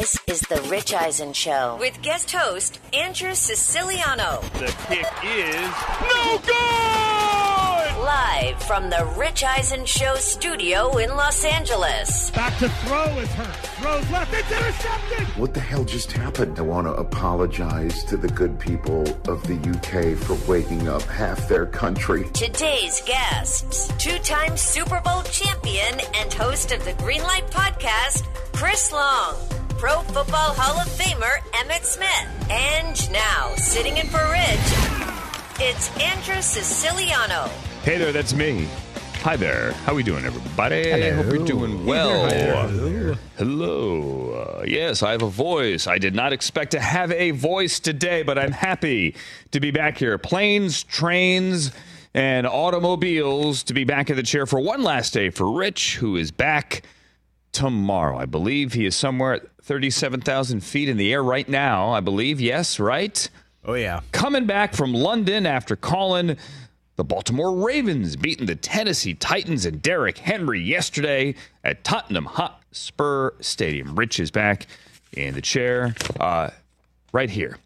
This is The Rich Eisen Show with guest host Andrew Siciliano. The kick is no good! Live from The Rich Eisen Show studio in Los Angeles. Back to throw is hurt. Throws left. It's intercepted. What the hell just happened? I want to apologize to the good people of the UK for waking up half their country. Today's guests two time Super Bowl champion and host of the Greenlight podcast, Chris Long. Pro Football Hall of Famer Emmitt Smith. And now, sitting in for Rich, it's Andrew Siciliano. Hey there, that's me. Hi there. How we doing, everybody? I hope you're doing well. Hello. Hello. Uh, yes, I have a voice. I did not expect to have a voice today, but I'm happy to be back here. Planes, trains, and automobiles to be back in the chair for one last day for Rich, who is back tomorrow. I believe he is somewhere at 37,000 feet in the air right now. I believe. Yes, right? Oh, yeah. Coming back from London after calling the Baltimore Ravens beating the Tennessee Titans and Derrick Henry yesterday at Tottenham Hotspur Stadium. Rich is back in the chair uh, right here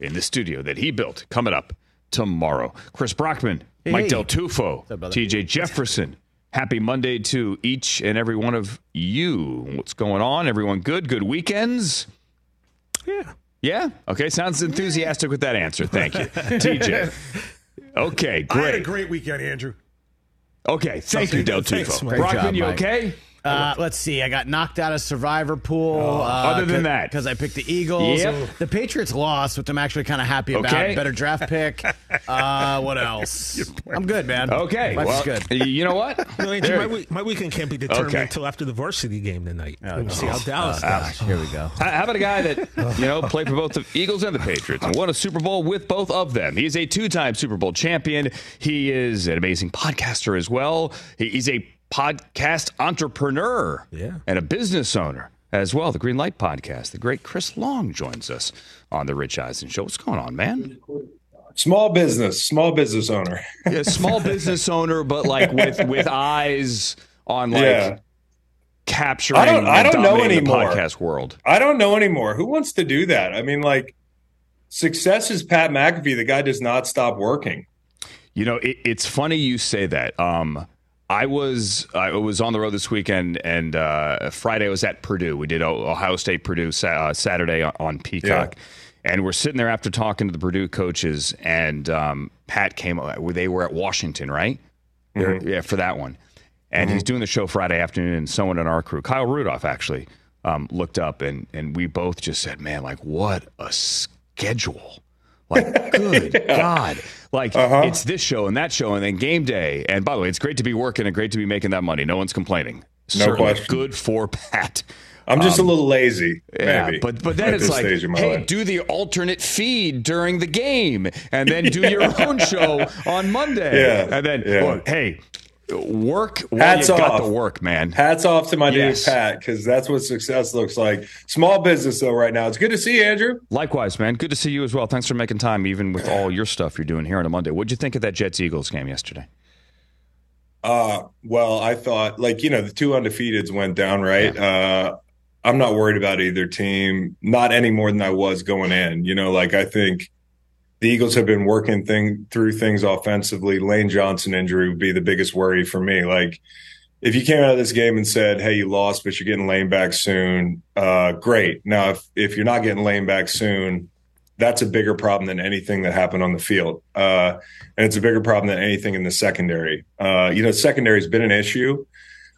in the studio that he built coming up tomorrow. Chris Brockman, Mike Hey. Del Tufo. TJ Jefferson. Happy Monday to each and every one of you. What's going on? Everyone good? Good weekends? Yeah. Yeah? Okay, sounds enthusiastic with that answer. Thank you. TJ. Okay, great. I had a great. weekend, Andrew. Okay, thank you, Del Tufo. Brockman, job, you okay? Uh, let's see. I got knocked out of Survivor Pool. uh, Other than that. because I picked the Eagles. Yep. The Patriots lost, which I'm actually kind of happy about. Okay. Better draft pick. Uh, what else? I'm good, man. Okay, Life's well, good. you know what? No, Andrew, There- my, week, my weekend can't be determined Okay. until after the varsity game tonight. Oh, we'll see how. Dallas Oh, does. gosh, here we go. How how about a guy that you know played for both the Eagles and the Patriots and won a Super Bowl with both of them? He's a two-time Super Bowl champion. He is an amazing podcaster as well. He- He's a podcast entrepreneur Yeah. and a business owner as well. The Green Light Podcast. The great Chris Long joins us on the Rich Eisen Show. What's going on, man? Small business, small business owner. Yeah, small business owner, but like with with eyes on like yeah. capturing. I don't- I don't know dominating anymore. podcast world. I don't know anymore. Who wants to do that? I mean, like, success is Pat McAfee. The guy does not stop working. You know, it, it's funny you say that. Um, I was I was on the road this weekend, and uh, Friday I was at Purdue. We did Ohio State Purdue sa- uh, Saturday on, on Peacock, and we're sitting there after talking to the Purdue coaches, and um, Pat came. They were at Washington, right? They're- Yeah, for that one, and he's doing the show Friday afternoon. And someone in our crew, Kyle Rudolph, actually um, looked up, and and we both just said, "Man, like what a schedule." Like, good God. Like, Uh-huh. it's this show and that show and then game day. And by the way, it's great to be working and great to be making that money. No one's complaining. No Certainly question. Good for Pat. I'm just a little lazy, Yeah, maybe. but but then it's like, stage of my hey, life. do the alternate feed during the game, and then do your own show on Monday. Yeah, and then yeah. well, hey, work while Hats you got off. the work, man. Hats off to my Yes. dude Pat because that's what success looks like. Small business though, right now. It's good to see you, Andrew. Likewise, man. Good to see you as well. Thanks for making time, even with all your stuff you're doing here on a Monday. What'd you think of that Jets Eagles game yesterday? Uh, well, I thought like you know the two undefeateds went down right. Uh, I'm not worried about either team, not any more than I was going in. You know, like I think the Eagles have been working thing through things offensively. Lane Johnson injury would be the biggest worry for me. Like if you came out of this game and said, "Hey, you lost, but you're getting Lane back soon," uh, great. Now, if if you're not getting Lane back soon, that's a bigger problem than anything that happened on the field. Uh, and it's a bigger problem than anything in the secondary. Uh, you know, secondary has been an issue.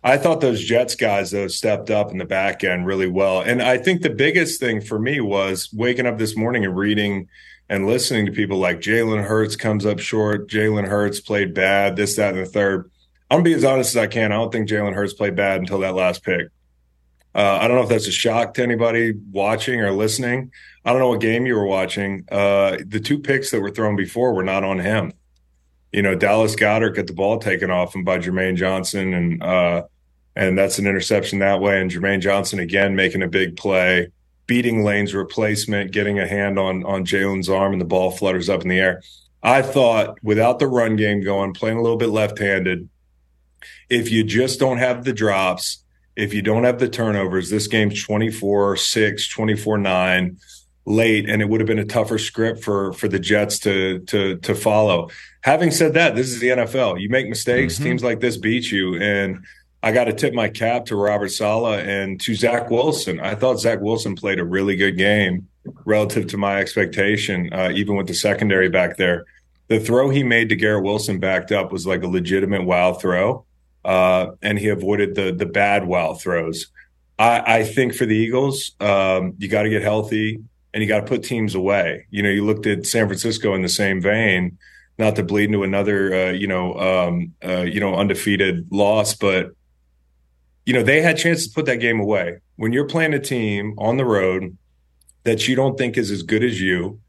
I thought those Jets guys, though, stepped up in the back end really well. And I think the biggest thing for me was waking up this morning and reading and listening to people like Jalen Hurts comes up short. Jalen Hurts played bad, this, that, and the third. I'm gonna be as honest as I can. I don't think Jalen Hurts played bad until that last pick. Uh, I don't know if that's a shock to anybody watching or listening. I don't know what game you were watching. Uh, the two picks that were thrown before were not on him. You know, Dallas Goedert got the ball taken off him by Jermaine Johnson, and uh, and that's an interception that way. And Jermaine Johnson again making a big play, beating Lane's replacement, getting a hand on on Jalen's arm, and the ball flutters up in the air. I thought without the run game going, playing a little bit left-handed, if you just don't have the drops if you don't have the turnovers, this game's 24 6, 24 9 late, and it would have been a tougher script for for the Jets to to to follow. Having said that, this is the NFL. You make mistakes, mm-hmm. teams like this beat you. And I got to tip my cap to Robert Saleh and to Zach Wilson. I thought Zach Wilson played a really good game relative to my expectation, uh, even with the secondary back there. The throw he made to Garrett Wilson backed up was like a legitimate wow throw, uh, and he avoided the the bad wow throws. I, I think for the Eagles, um, you got to get healthy and you got to put teams away. You know, you looked at San Francisco in the same vein, not to bleed into another, uh, you know, um, uh, you know, undefeated loss, but you know they had chances to put that game away. When you're playing a team on the road that you don't think is as good as you,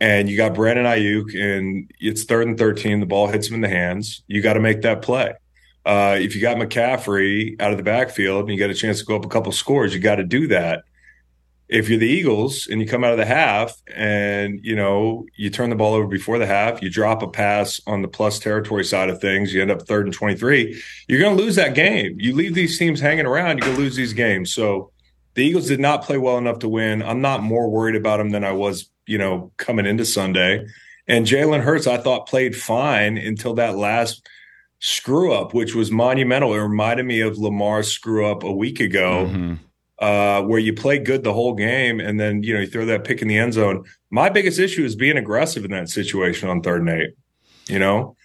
and you got Brandon Aiyuk, and it's third and thirteen, the ball hits him in the hands. You got to make that play. Uh, if you got McCaffrey out of the backfield and you got a chance to go up a couple scores, you got to do that if you're the Eagles and you come out of the half and you know you turn the ball over before the half, you drop a pass on the plus territory side of things, you end up third and 23, you're going to lose that game. You leave these teams hanging around, you're going to lose these games. So the Eagles did not play well enough to win. I'm not more worried about them than I was, you know, coming into Sunday. And Jalen Hurts, I thought played fine until that last screw up, which was monumental. It reminded me of Lamar's screw up a week ago. Mm-hmm uh, where you play good the whole game and then you know you throw that pick in the end zone. My biggest issue is being aggressive in that situation on third and eight. You know,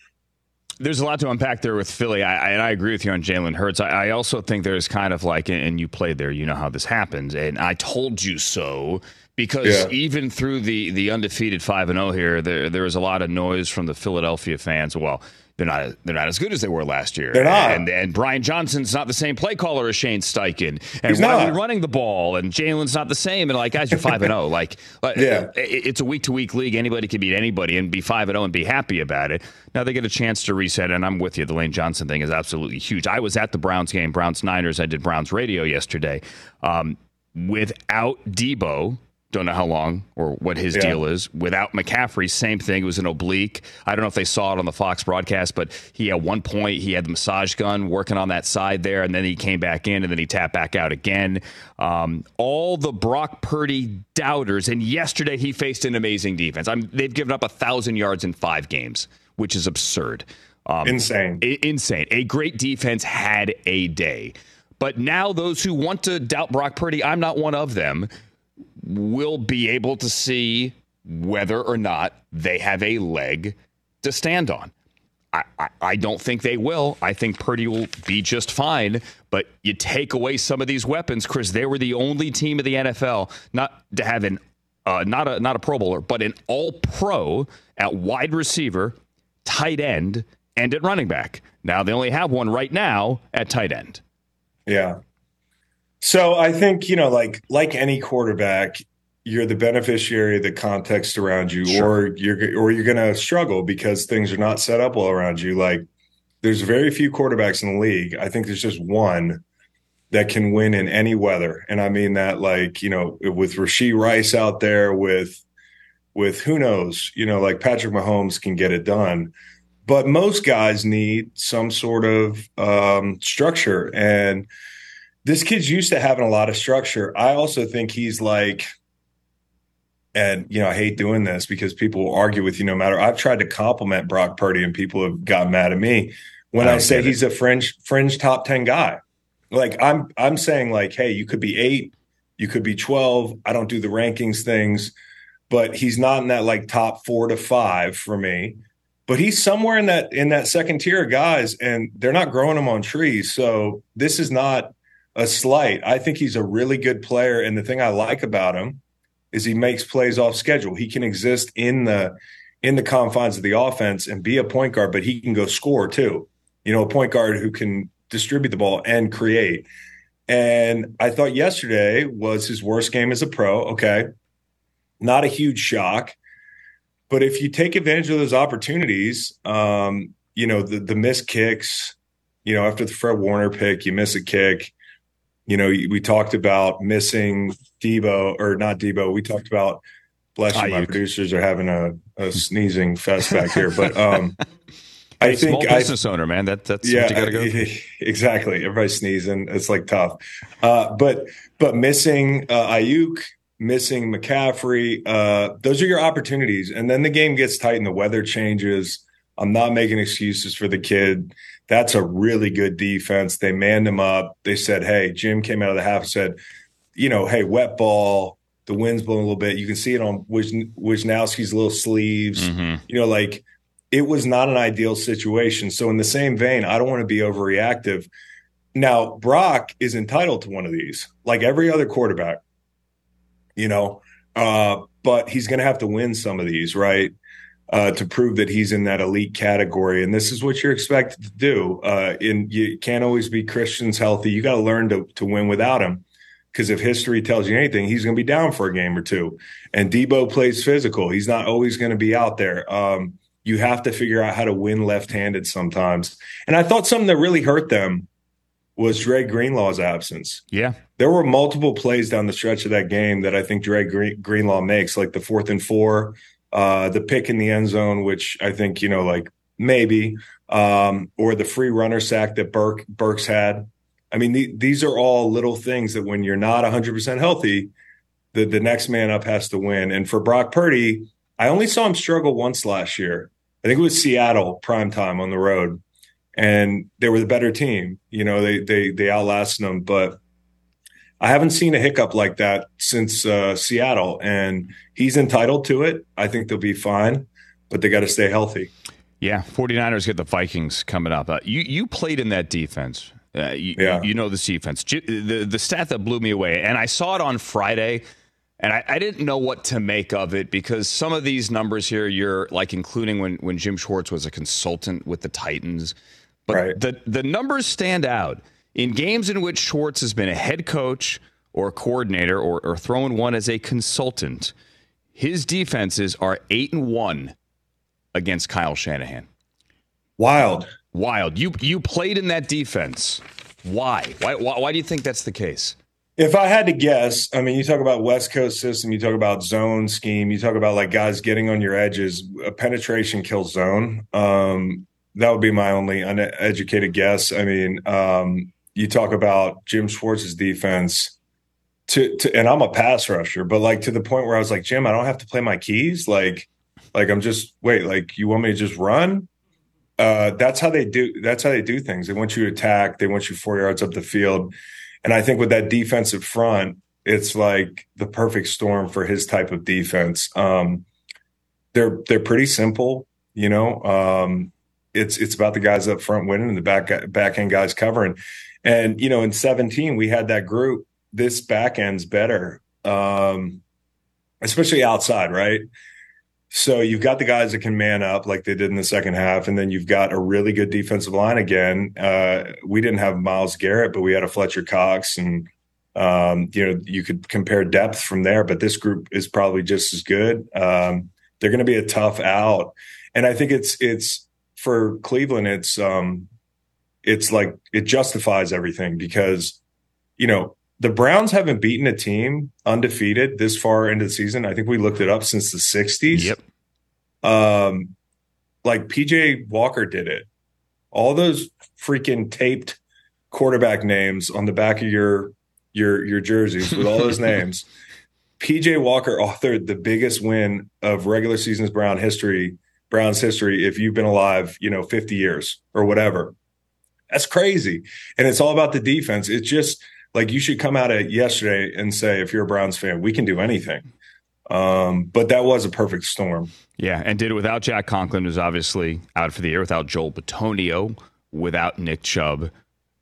there's a lot to unpack there with Philly, I, and I agree with you on Jalen Hurts. I, I, also think there's kind of like, and you played there, you know how this happens, and I told you so because yeah. even through the the undefeated five and zero oh here, there there was a lot of noise from the Philadelphia fans. Well, they're not they're not as good as they were last year. They're not. And, and Brian Johnson's not the same play caller as Shane Steichen. And He's why not. are we running the ball? And Jalen's not the same. And like, guys, you're five and zero. Oh. Like, yeah, it's a week to week league. Anybody can beat anybody and be five and zero oh and be happy about it. Now they get a chance to reset. And I'm with you. The Lane Johnson thing is absolutely huge. I was at the Browns game, Browns Niners. I did Browns radio yesterday. Um, without Deebo, don't know how long or what his yeah. deal is. Without McCaffrey, same thing. It was an oblique. I don't know if they saw it on the Fox broadcast, but he at one point he had the massage gun working on that side there, and then he came back in, and then he tapped back out again. Um, all the Brock Purdy doubters, and yesterday he faced an amazing defense. I'm, they've given up a thousand yards in five games, which is absurd. Um, insane. insane. A great defense had a day. But now those who want to doubt Brock Purdy, I'm not one of them will be able to see whether or not they have a leg to stand on. I, I, I, don't think they will. I think Purdy will be just fine. But you take away some of these weapons, Chris. They were the only team of the NFL not to have an uh, not a not a Pro Bowler, but an All Pro at wide receiver, tight end, and at running back. Now they only have one right now at tight end. Yeah, so I think you know, like like any quarterback, you're the beneficiary of the context around you, sure. or you're or you're going to struggle because things are not set up well around you. Like there's very few quarterbacks in the league. I think there's just one that can win in any weather, and I mean that like you know with Rashee Rice out there with with who knows, you know, like Patrick Mahomes can get it done. But most guys need some sort of um, structure and this kid's used to having a lot of structure. I also think he's like, and you know, I hate doing this because people will argue with you no matter. I've tried to compliment Brock Purdy and people have gotten mad at me when I, I say he's a fringe fringe top 10 guy. Like I'm I'm saying like, hey, you could be eight, you could be 12. I don't do the rankings things, but he's not in that like top four to five for me. But he's somewhere in that in that second tier of guys, and they're not growing him on trees. So this is not a slight. I think he's a really good player, and the thing I like about him is he makes plays off schedule. He can exist in the in the confines of the offense and be a point guard, but he can go score too. You know, a point guard who can distribute the ball and create. And I thought yesterday was his worst game as a pro. Okay. Not a huge shock. But if you take advantage of those opportunities, um, you know, the the missed kicks, you know, after the Fred Warner pick, you miss a kick you know, we talked about missing Deebo or not Deebo. We talked about bless you, my producers are having a, a sneezing fest back here. But um I Small think I, business owner, man. That that's yeah, what you got to go. through. exactly. Everybody's sneezing. It's like tough. Uh, but but missing uh, Aiyuk, missing McCaffrey, uh, those are your opportunities. And then the game gets tight and the weather changes. I'm not making excuses for the kid. That's a really good defense. They manned him up. They said, "Hey," Jim came out of the half and said, "You know, hey, wet ball." The wind's blowing a little bit. You can see it on Wisnowski's little sleeves. Mm-hmm. You know, like it was not an ideal situation. So, in the same vein, I don't want to be overreactive. Now, Brock is entitled to one of these, like every other quarterback, you know, uh, but he's going to have to win some of these, right? Uh, to prove that he's in that elite category. And this is what you're expected to do. Uh, and you can't always be Christians healthy. You got to learn to, to win without him. Because if history tells you anything, he's going to be down for a game or two. And Deebo plays physical. He's not always going to be out there. Um, you have to figure out how to win left-handed sometimes. And I thought something that really hurt them was Dre Greenlaw's absence. Yeah. There were multiple plays down the stretch of that game that I think Dre Greenlaw makes, like the fourth and four, uh, the pick in the end zone, which I think, you know, like maybe, um, or the free runner sack that Burke Burks had. I mean, the, these are all little things that when you're not 100% healthy, the, the next man up has to win. And for Brock Purdy, I only saw him struggle once last year. I think it was Seattle prime time on the road, and they were the better team. You know, they they they outlasted them, but I haven't seen a hiccup like that since uh, Seattle, and he's entitled to it. I think they'll be fine, but they got to stay healthy. Yeah, 49ers get the Vikings coming up. Uh, you you played in that defense. Uh, you, Yeah. you know this defense. The the stat that blew me away, and I saw it on Friday, and I, I didn't know what to make of it because some of these numbers here, you're like including when when Jim Schwartz was a consultant with the Titans, but Right. the the numbers stand out in games in which Schwartz has been a head coach or a coordinator or, or throwing one as a consultant. His defenses are eight and one against Kyle Shanahan. Wild. Wild. You you played in that defense. Why? Why? Why, why do you think that's the case? If I had to guess, I mean, you talk about West Coast system, you talk about zone scheme, you talk about like guys getting on your edges. A penetration kills zone. Um, that would be my only uneducated guess. I mean, um, you talk about Jim Schwartz's defense. To, to and I'm a pass rusher, but like to the point where I was like, Jim, I don't have to play my keys. Like, like I'm just wait. Like you want me to just run? Uh, that's how they do. That's how they do things. They want you to attack. They want you four yards up the field. And I think with that defensive front, it's like the perfect storm for his type of defense. Um, they're they're pretty simple, you know. Um, it's it's about the guys up front winning and the back back end guys covering. And you know, in 17, we had that group. This back end's better, um, especially outside, right? So you've got the guys that can man up like they did in the second half, and then you've got a really good defensive line again. Uh, we didn't have Myles Garrett, but we had a Fletcher Cox, and um, you know you could compare depth from there. But this group is probably just as good. Um, they're going to be a tough out, and I think it's it's for Cleveland. It's um, it's like it justifies everything because you know the Browns haven't beaten a team undefeated this far into the season. I think we looked it up since the 60s. Yep. Um, like PJ Walker did it. All those freaking taped quarterback names on the back of your your your jerseys with all those names. PJ Walker authored the biggest win of regular season's Brown history, Browns history, if you've been alive, you know, 50 years or whatever. That's crazy. And it's all about the defense. It's just like you should come out of yesterday and say, if you're a Browns fan, we can do anything. Um, but that was a perfect storm. Yeah, and did it without Jack Conklin, who's obviously out for the year, without Joel Bitonio, without Nick Chubb,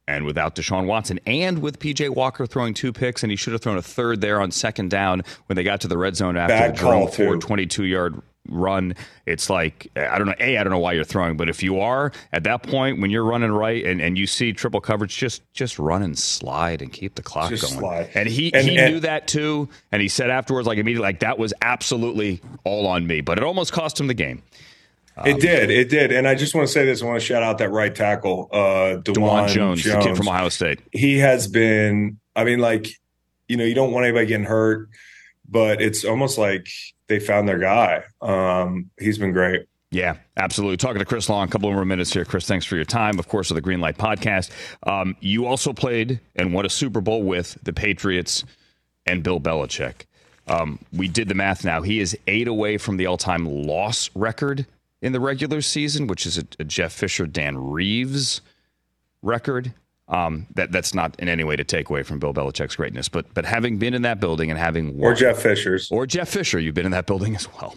and without Deshaun Watson, and with PJ Walker throwing two picks, and he should have thrown a third there on second down when they got to the red zone after Bad call, too. 22 yard run. It's like, I don't know, A, I don't know why you're throwing, but if you are at that point when you're running right and, and you see triple coverage, just just run and slide and keep the clock Just going. slide. And he, And- he and- knew that too, and he said afterwards, like immediately, like that was absolutely all on me, but it almost cost him the game. it did. It did. And I just want to say this. I want to shout out that right tackle, uh, Dawand, Dawand Jones, Jones. the kid from Ohio State. he has been i mean like you know you don't want anybody getting hurt but it's almost like they found their guy um he's been great Yeah, absolutely. Talking to Chris Long, a couple more minutes here. Chris, thanks for your time, of course, of the Greenlight podcast. Um, you also played and won a Super Bowl with the Patriots and Bill Belichick. Um, we did the math now. He is eight away from the all time loss record in the regular season, which is a, a Jeff Fisher, Dan Reeves record. Um, that that's not in any way to take away from Bill Belichick's greatness, but but having been in that building and having won, or Jeff Fisher's or Jeff Fisher, you've been in that building as well.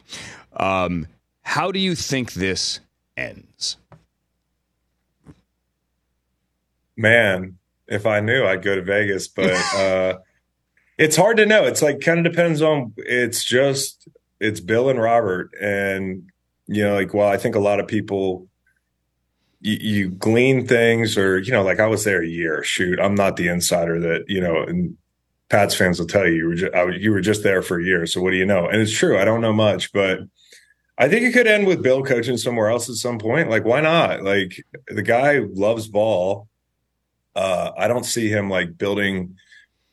Um, how do you think this ends? Man, if I knew, I'd go to Vegas, but uh, it's hard to know. It's like kind of depends on. It's just it's Bill and Robert, and you know, like well, I think a lot of people you, you, glean things or you know like i was there a year. Shoot i'm not the insider that you know and pats fans will tell you you were just, I, you were just there for a year. So what do you know? And it's true. I don't know much but i think it could end with bill coaching somewhere else at some point. Like why not? Like the guy loves ball. Uh i don't see him like building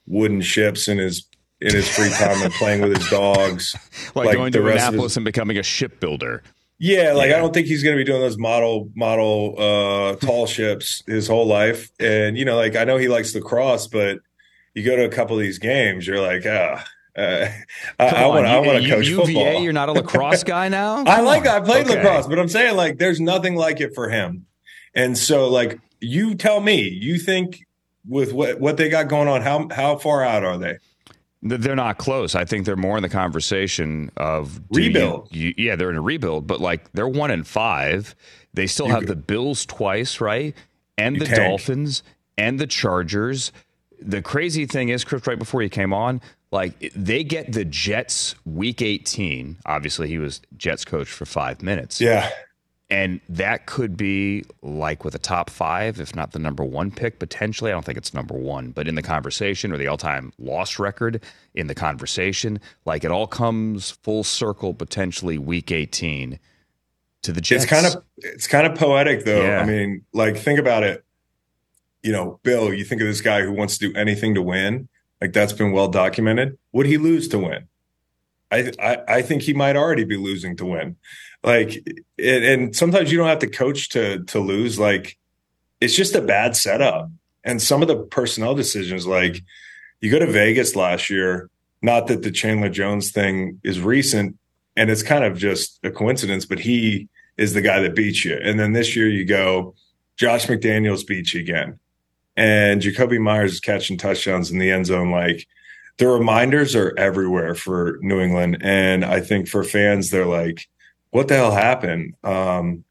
wooden ships in his in his free time and playing with his dogs. Like, like going to Annapolis his, and becoming a shipbuilder yeah, like yeah. I don't think he's going to be doing those model model uh, tall ships his whole life. And you know, like I know he likes lacrosse, but you go to a couple of these games, you're like, ah. Uh, I want. I want to coach UVA, football. You're not a lacrosse guy now. I like. I played okay. lacrosse, but I'm saying like, there's nothing like it for him. And so, like, you tell me, you think with what what they got going on, how how far out are they? They're not close. I think they're more in the conversation of rebuild. You, you, yeah, they're in a rebuild, but like they're one in five. They still you have the Bills twice, right? And the tank. Dolphins and the Chargers. The crazy thing is, Chris, right before he came on, like they get the Jets week 18. Obviously, he was Jets coach for five minutes. Yeah. And that could be like with a top five, if not the number one pick, potentially. I don't think it's number one, but in the conversation or the all time loss record in the conversation, like it all comes full circle potentially week 18 to the Jets. It's kind of it's kind of poetic though. Yeah. I mean, like think about it. You know, Bill, you think of this guy who wants to do anything to win, like that's been well documented. Would he lose to win? I, I, I think he might already be losing to win. Like, and, and sometimes you don't have to coach to to lose. Like, it's just a bad setup. And some of the personnel decisions, like you go to Vegas last year. Not that the Chandler Jones thing is recent, and it's kind of just a coincidence, but he is the guy that beats you. And then this year you go, Josh McDaniels beats you again, and Jakobi Meyers is catching touchdowns in the end zone. Like the reminders are everywhere for New England, and I think for fans, they're like what the hell happened? Um,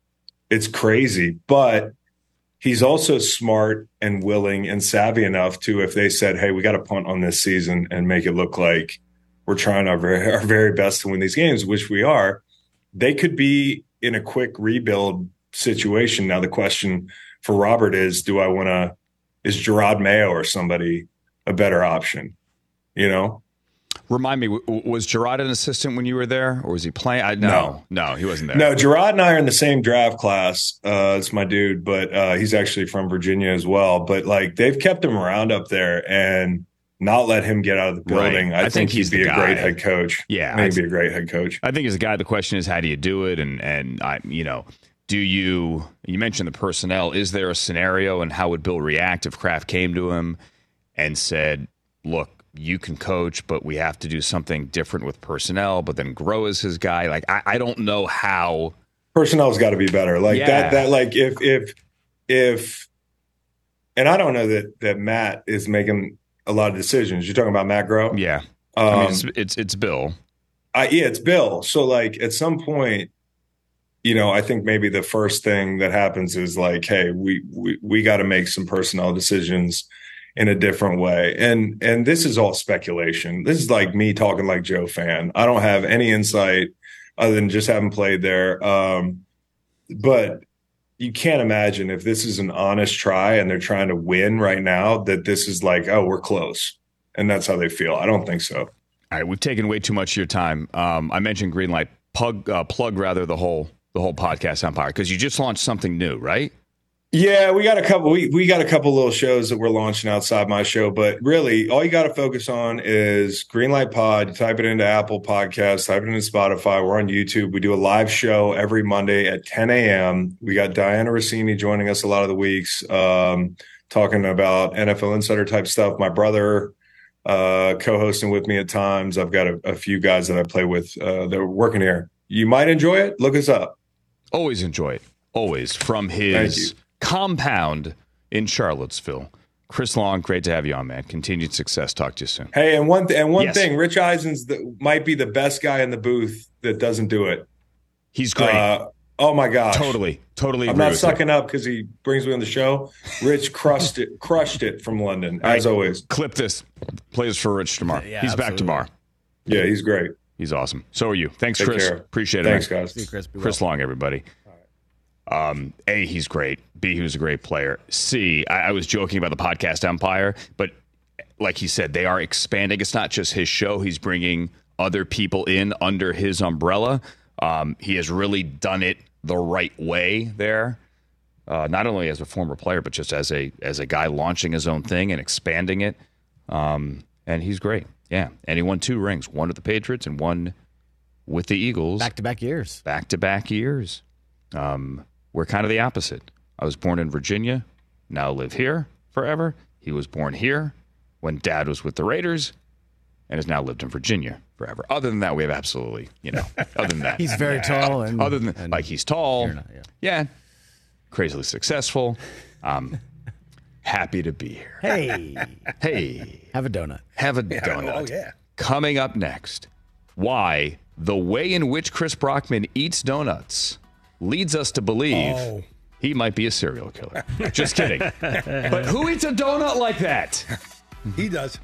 it's crazy, but he's also smart and willing and savvy enough to, if they said, Hey, we got to punt on this season and make it look like we're trying our very, our very best to win these games, which we are, they could be in a quick rebuild situation. Now, the question for Robert is, do I want to, is Jerod Mayo or somebody a better option? You know? Remind me, was Jerod an assistant when you were there, or was he playing? I, no, no, no, he wasn't there. No, Jerod and I are in the same draft class. Uh, it's my dude, but uh, he's actually from Virginia as well. But like, they've kept him around up there and not let him get out of the building. Right. I, I, think, think he'd be a guy. great head coach. Yeah, I think he'd be a great head coach. I think he's a guy. The question is, how do you do it? And and I, you know, do you? You mentioned the personnel. Is there a scenario, and how would Bill react if Kraft came to him and said, "Look, you can coach, but we have to do something different with personnel, but then grow as his guy. Like I, I don't know how personnel's got to be better. Like yeah. that, that like if if if and I don't know that that Matt is making a lot of decisions. You're talking about Matt Groh? Yeah. Um, I mean, it's, it's, it's Bill. I, yeah, it's Bill. So like at some point, you know, I think maybe the first thing that happens is like, hey, we we we got to make some personnel decisions in a different way. And and this is all speculation. This is like me talking like Joe fan. I don't have any insight other than just having played there. Um, but you can't imagine if this is an honest try and they're trying to win right now that this is like, oh, we're close. And that's how they feel. I don't think so. All right, we've taken way too much of your time. Um, I mentioned Greenlight. Plug, uh, plug rather the whole the whole podcast empire because you just launched something new, right? Yeah, we got a couple. We we got a couple little shows that we're launching outside my show, but really, all you got to focus on is Greenlight Pod. Type it into Apple Podcasts, type it into Spotify. We're on YouTube. We do a live show every Monday at 10 a.m. We got Dianna Russini joining us a lot of the weeks, um, talking about NFL insider type stuff. My brother uh, co-hosting with me at times. I've got a, a few guys that I play with uh, that are working here. You might enjoy it. Look us up. Always enjoy it. Always from his compound in Charlottesville. Chris Long, great to have you on, man. Continued success. Talk to you soon. Hey, and one th- and one Yes. thing, Rich Eisen's the, might be the best guy in the booth that doesn't do it. He's great. Uh, oh my gosh, totally, totally. I'm not with you. sucking up because he brings me on the show. Rich crushed it, crushed it from London as always. Clip this. Plays for Rich tomorrow. Yeah, He's back tomorrow. Yeah, he's great. He's awesome. So are you. Thanks, Take Chris. care. Appreciate it. Thanks, man. guys. See you, Chris. Chris well. Long, everybody. Um, a, he's great. B, he was a great player. C, I, I was joking about the podcast empire, but like he said, they are expanding. It's not just his show. He's bringing other people in under his umbrella. Um, he has really done it the right way there. Uh, not only as a former player, but just as a as a guy launching his own thing and expanding it. Um, and he's great. Yeah, and he won two rings, one with the Patriots and one with the Eagles Back to back years. back to back years. Um, we're kind of the opposite. I was born in Virginia, now live here forever. He was born here when dad was with the Raiders and has now lived in Virginia forever. Other than that, we have absolutely, you know, other than that. He's very tall and other than and like he's tall. not, yeah. yeah. Crazily successful. Um, happy to be here. Hey, Hey, have a donut. have a donut. Oh, yeah. Coming up next, why the way in which Chris Brockman eats donuts leads us to believe Oh. he might be a serial killer. Just kidding. but who eats a donut like that? He does.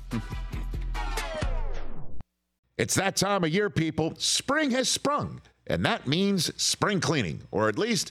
It's that time of year, people. Spring has sprung, and that means spring cleaning, or at least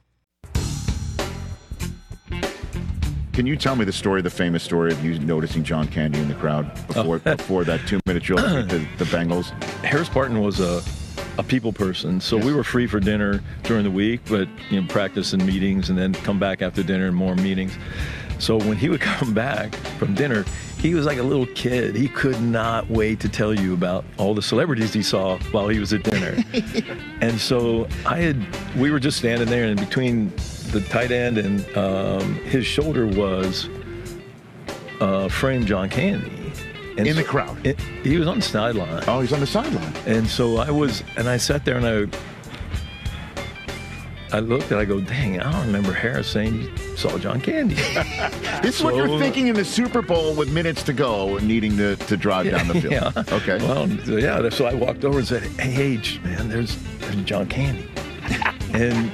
Can you tell me the story, the famous story of you noticing John Candy in the crowd before oh. before that two minute drill to the, Bengals? Harris Barton was a, a people person, so we were free for dinner during the week, but you know, practice and meetings, and then come back after dinner and more meetings. So when he would come back from dinner, he was like a little kid. He could not wait to tell you about all the celebrities he saw while he was at dinner. and so I had, we were just standing there, and between the tight end and um, his shoulder was uh, framed John Candy. And In the crowd? it- he was on the sideline. Oh, he's on the sideline. And so I was, and I sat there and I, I looked and I go, dang, I don't remember Harris saying he saw John Candy. This is what you're thinking in the Super Bowl with minutes to go and needing to, to drive down the field. yeah. Okay. Well, yeah. So I walked over and said, "Hey, H, man, there's, there's John Candy," and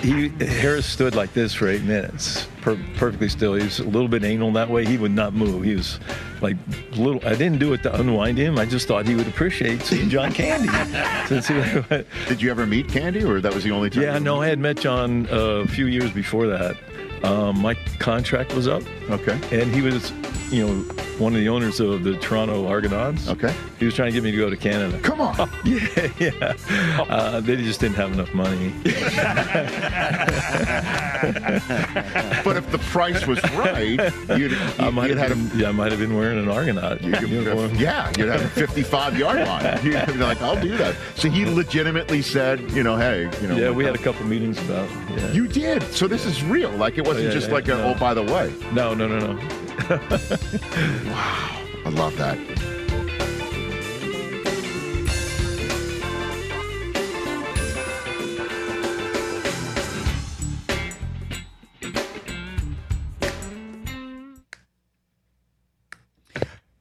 he Harris stood like this for eight minutes, per, perfectly still. He was a little bit anal that way. He would not move. He was like little. I didn't do it to unwind him. I just thought he would appreciate seeing John Candy. Since he, Did you ever meet Candy, or that was the only time? yeah, no, I had met John uh, a few years before that. Um, my contract was up. Okay. And he was, you know, one of the owners of the Toronto Argonauts. Okay. He was trying to get me to go to Canada. Come on. Yeah, yeah. Uh, they just didn't have enough money. but if the price was right, you'd, I might you'd have had been, yeah, I might have been wearing an Argonaut uniform. a, yeah, you'd have a 55 yard line. You'd be like, I'll do that. So he legitimately said, you know, hey, you know. Yeah, we had a couple meetings about. Yeah. You did. So this is real. Like it wasn't yeah, just yeah, like a, no. oh, by the way. No, no, no, no. Wow. I love that.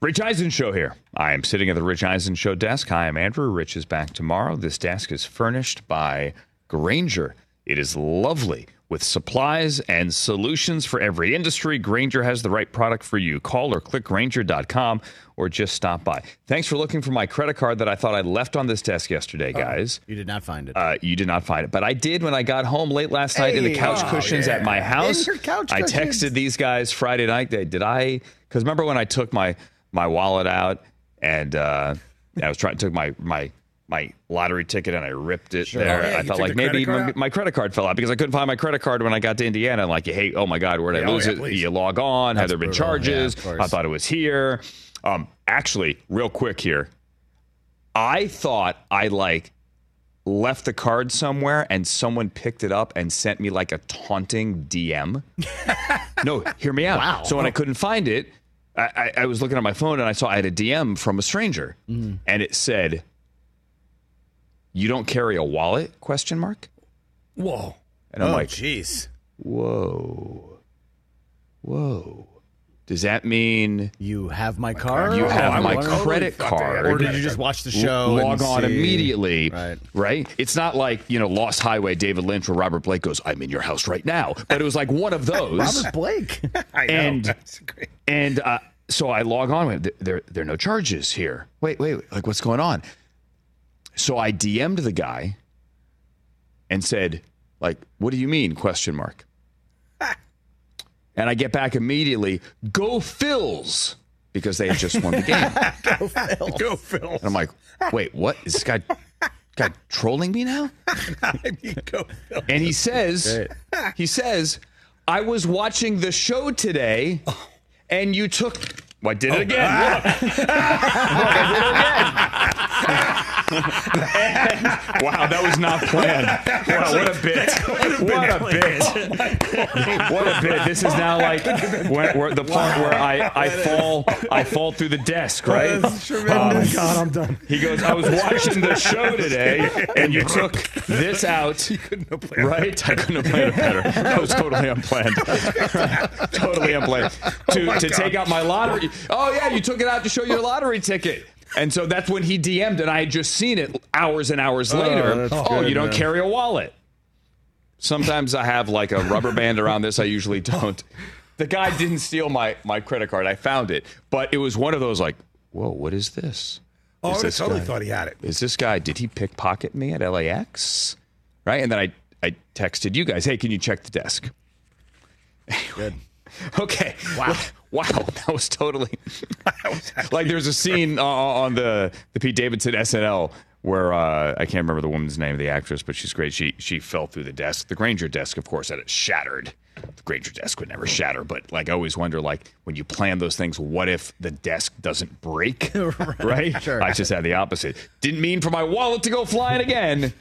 Rich Eisen Show here. I am sitting at the Rich Eisen Show desk. Hi, I'm Andrew. Rich is back tomorrow. This desk is furnished by Grainger. It is lovely with supplies and solutions for every industry. Grainger has the right product for you. Call or click Grainger.com or just stop by. Thanks for looking for my credit card that I thought I left on this desk yesterday, guys. You did not find it. Uh, you did not find it, but I did when I got home late last night in the couch oh, cushions at my house. your couch I texted these guys Friday night. They, did I? Because remember when I took my my wallet out and uh, I was trying took my my my lottery ticket and I ripped it there. Oh, yeah, I you thought like maybe my, my credit card fell out because I couldn't find my credit card when I got to Indiana. And like, hey, oh my God, where did I Yeah, oh, lose yeah, it? please. You log on. Have there been brutal. Charges? I thought it was here. Um, actually, real quick here, I thought I like left the card somewhere and someone picked it up and sent me like a taunting DM. no, hear me out. Wow. So when I couldn't find it, I, I, I was looking at my phone and I saw I had a DM from a stranger, Mm-hmm. and it said, "You don't carry a wallet?" Question mark. Whoa. And I'm oh, like, jeez. "Whoa, whoa." Does that mean You have my card? you have Oh, my credit card? Or did you just watch the show? log on see- immediately, Right. right? It's not like you know Lost Highway, David Lynch, where Robert Blake goes, "I'm in your house right now," but it was like one of those. Robert Blake. I know. And- and uh, so I log on. with There, there are no charges here. Wait, wait, wait, like what's going on? So I DM'd the guy and said, like, what do you mean? Question mark. and I get back immediately. Go Phils because they had just won the game. Go, Phil. And I'm like, wait, what? Is this guy, guy trolling me now? I mean, go, Phil. And he says, he says, I was watching the show today, and you took. Well, I did it oh. again. Look. Look, I did it again. Wow, that was not planned. Wow, what a bit! What a bit! What a bit! This is now like where, where the part where I, I fall I fall through the desk, right? Um, God, I'm done. He goes, I was watching the show today, and you took this out. Couldn't have planned Right? I couldn't have planned it better. That was totally unplanned. totally unplanned. To, to take out my lottery. Oh, yeah, you took it out to show your lottery ticket. And so that's when he DM'd, and I had just seen it hours and hours oh, later. that's Oh, good, you don't man. carry a wallet. Sometimes I have like a rubber band around this. I usually don't. The guy didn't steal my, my credit card. I found it. But it was one of those like, whoa, what is this? Oh, Is I this totally guy- thought he had it. is this guy did he pickpocket me at LAX? Right? And then I I texted you guys, hey, can you check the desk? Good. Okay. Wow. Wow. That was totally like there's a scene uh, on the the Pete Davidson SNL where uh, I can't remember the woman's name of the actress, but she's great. She she fell through the desk. The Grainger desk, of course, and it shattered. The Grainger desk would never shatter, but like I always wonder, like when you plan those things, what if the desk doesn't break? right? Sure. I just had the opposite. Didn't mean for my wallet to go flying again.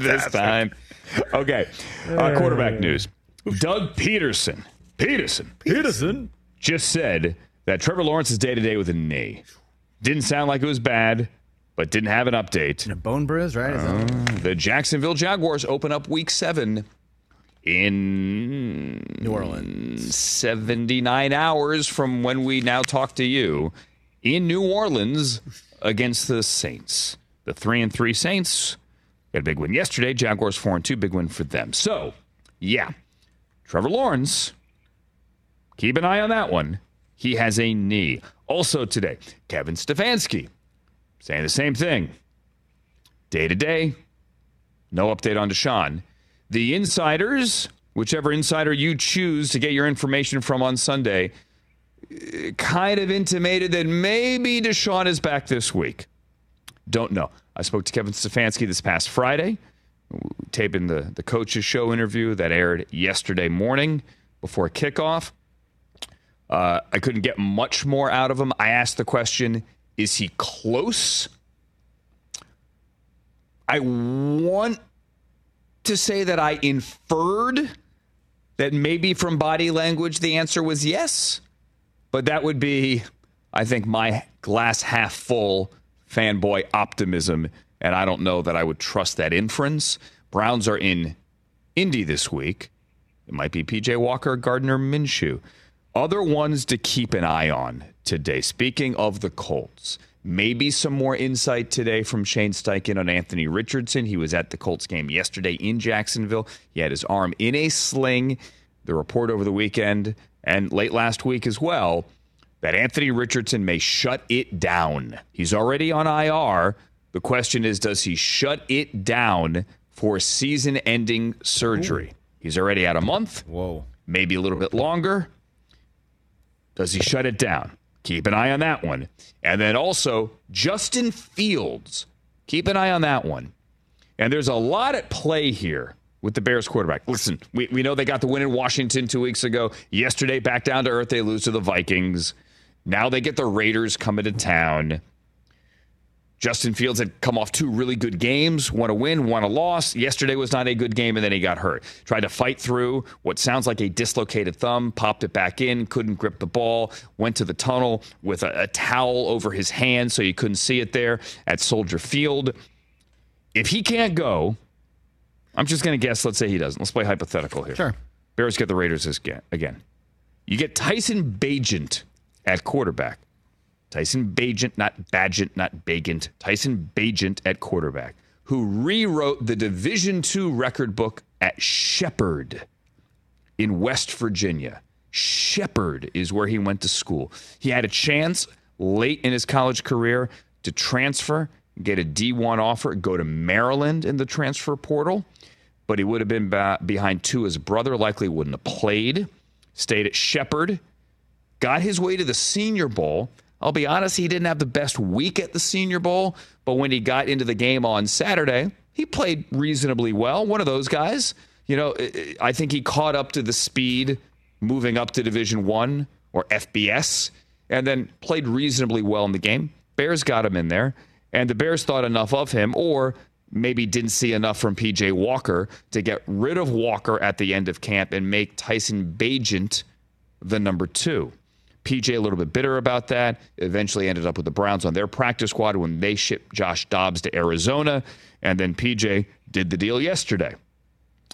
this time. Okay. Uh, quarterback news. Doug Pederson. Pederson Pederson. just said that Trevor Lawrence is day to day with a knee. Didn't sound like it was bad, but didn't have an update. A bone bruise, right? That- The Jacksonville Jaguars open up week seven in New Orleans. 79 hours from when we now talk to you in New Orleans against the Saints. The three and three Saints got a big win yesterday. Jaguars four and two, big win for them. So, yeah, Trevor Lawrence, keep an eye on that one. He has a knee. Also today, Kevin Stefanski saying the same thing. Day to day, no update on Deshaun. The insiders, whichever insider you choose to get your information from on Sunday, kind of intimated that maybe Deshaun is back this week. Don't know. I spoke to Kevin Stefanski this past Friday, taping the, the coach's show interview that aired yesterday morning before kickoff. Uh, I couldn't get much more out of him. I asked the question Is he close? I want to say that I inferred that maybe from body language the answer was yes, but that would be, I think, my glass half full fanboy optimism, and I don't know that I would trust that inference. Browns are in Indy this week. It might be PJ Walker, Gardner Minshew. Other ones to keep an eye on today. Speaking of the Colts, maybe some more insight today from Shane Steichen on Anthony Richardson. He was at the Colts game yesterday in Jacksonville. He had his arm in a sling. The report over the weekend and late last week as well that Anthony Richardson may shut it down. He's already on IR. The question is does he shut it down for season ending surgery? He's already had a month. Whoa. Maybe a little bit longer. Does he shut it down? Keep an eye on that one. And then also, Justin Fields. Keep an eye on that one. And there's a lot at play here with the Bears quarterback. Listen, we, we know they got the win in Washington two weeks ago. Yesterday, back down to earth, they lose to the Vikings. Now they get the Raiders coming to town. Justin Fields had come off two really good games, one a win, one a loss. Yesterday was not a good game, and then he got hurt. Tried to fight through what sounds like a dislocated thumb, popped it back in, couldn't grip the ball, went to the tunnel with a, a towel over his hand so you couldn't see it there at Soldier Field. If he can't go, I'm just going to guess, let's say he doesn't. Let's play hypothetical here. Sure. Bears get the Raiders again. You get Tyson Bagent at quarterback. Tyson Bagent, not Bagent, not Bagent. Tyson Bagent at quarterback, who rewrote the Division II record book at Shepherd in West Virginia. Shepherd is where he went to school. He had a chance late in his college career to transfer, get a D1 offer, go to Maryland in the transfer portal, but he would have been behind His brother, likely wouldn't have played. Stayed at Shepherd, got his way to the Senior Bowl. I'll be honest, he didn't have the best week at the Senior Bowl, but when he got into the game on Saturday, he played reasonably well. One of those guys. You know, I think he caught up to the speed moving up to Division 1 or FBS and then played reasonably well in the game. Bears got him in there, and the Bears thought enough of him or maybe didn't see enough from PJ Walker to get rid of Walker at the end of camp and make Tyson Bagent the number 2. PJ a little bit bitter about that. Eventually ended up with the Browns on their practice squad when they shipped Josh Dobbs to Arizona. And then PJ did the deal yesterday.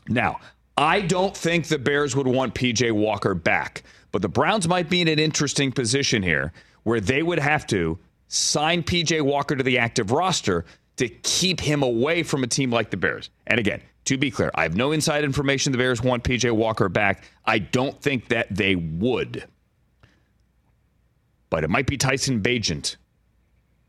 Now, I don't think the Bears would want PJ Walker back, but the Browns might be in an interesting position here where they would have to sign PJ Walker to the active roster to keep him away from a team like the Bears. And again, to be clear, I have no inside information the Bears want PJ Walker back. I don't think that they would but it might be Tyson Bagent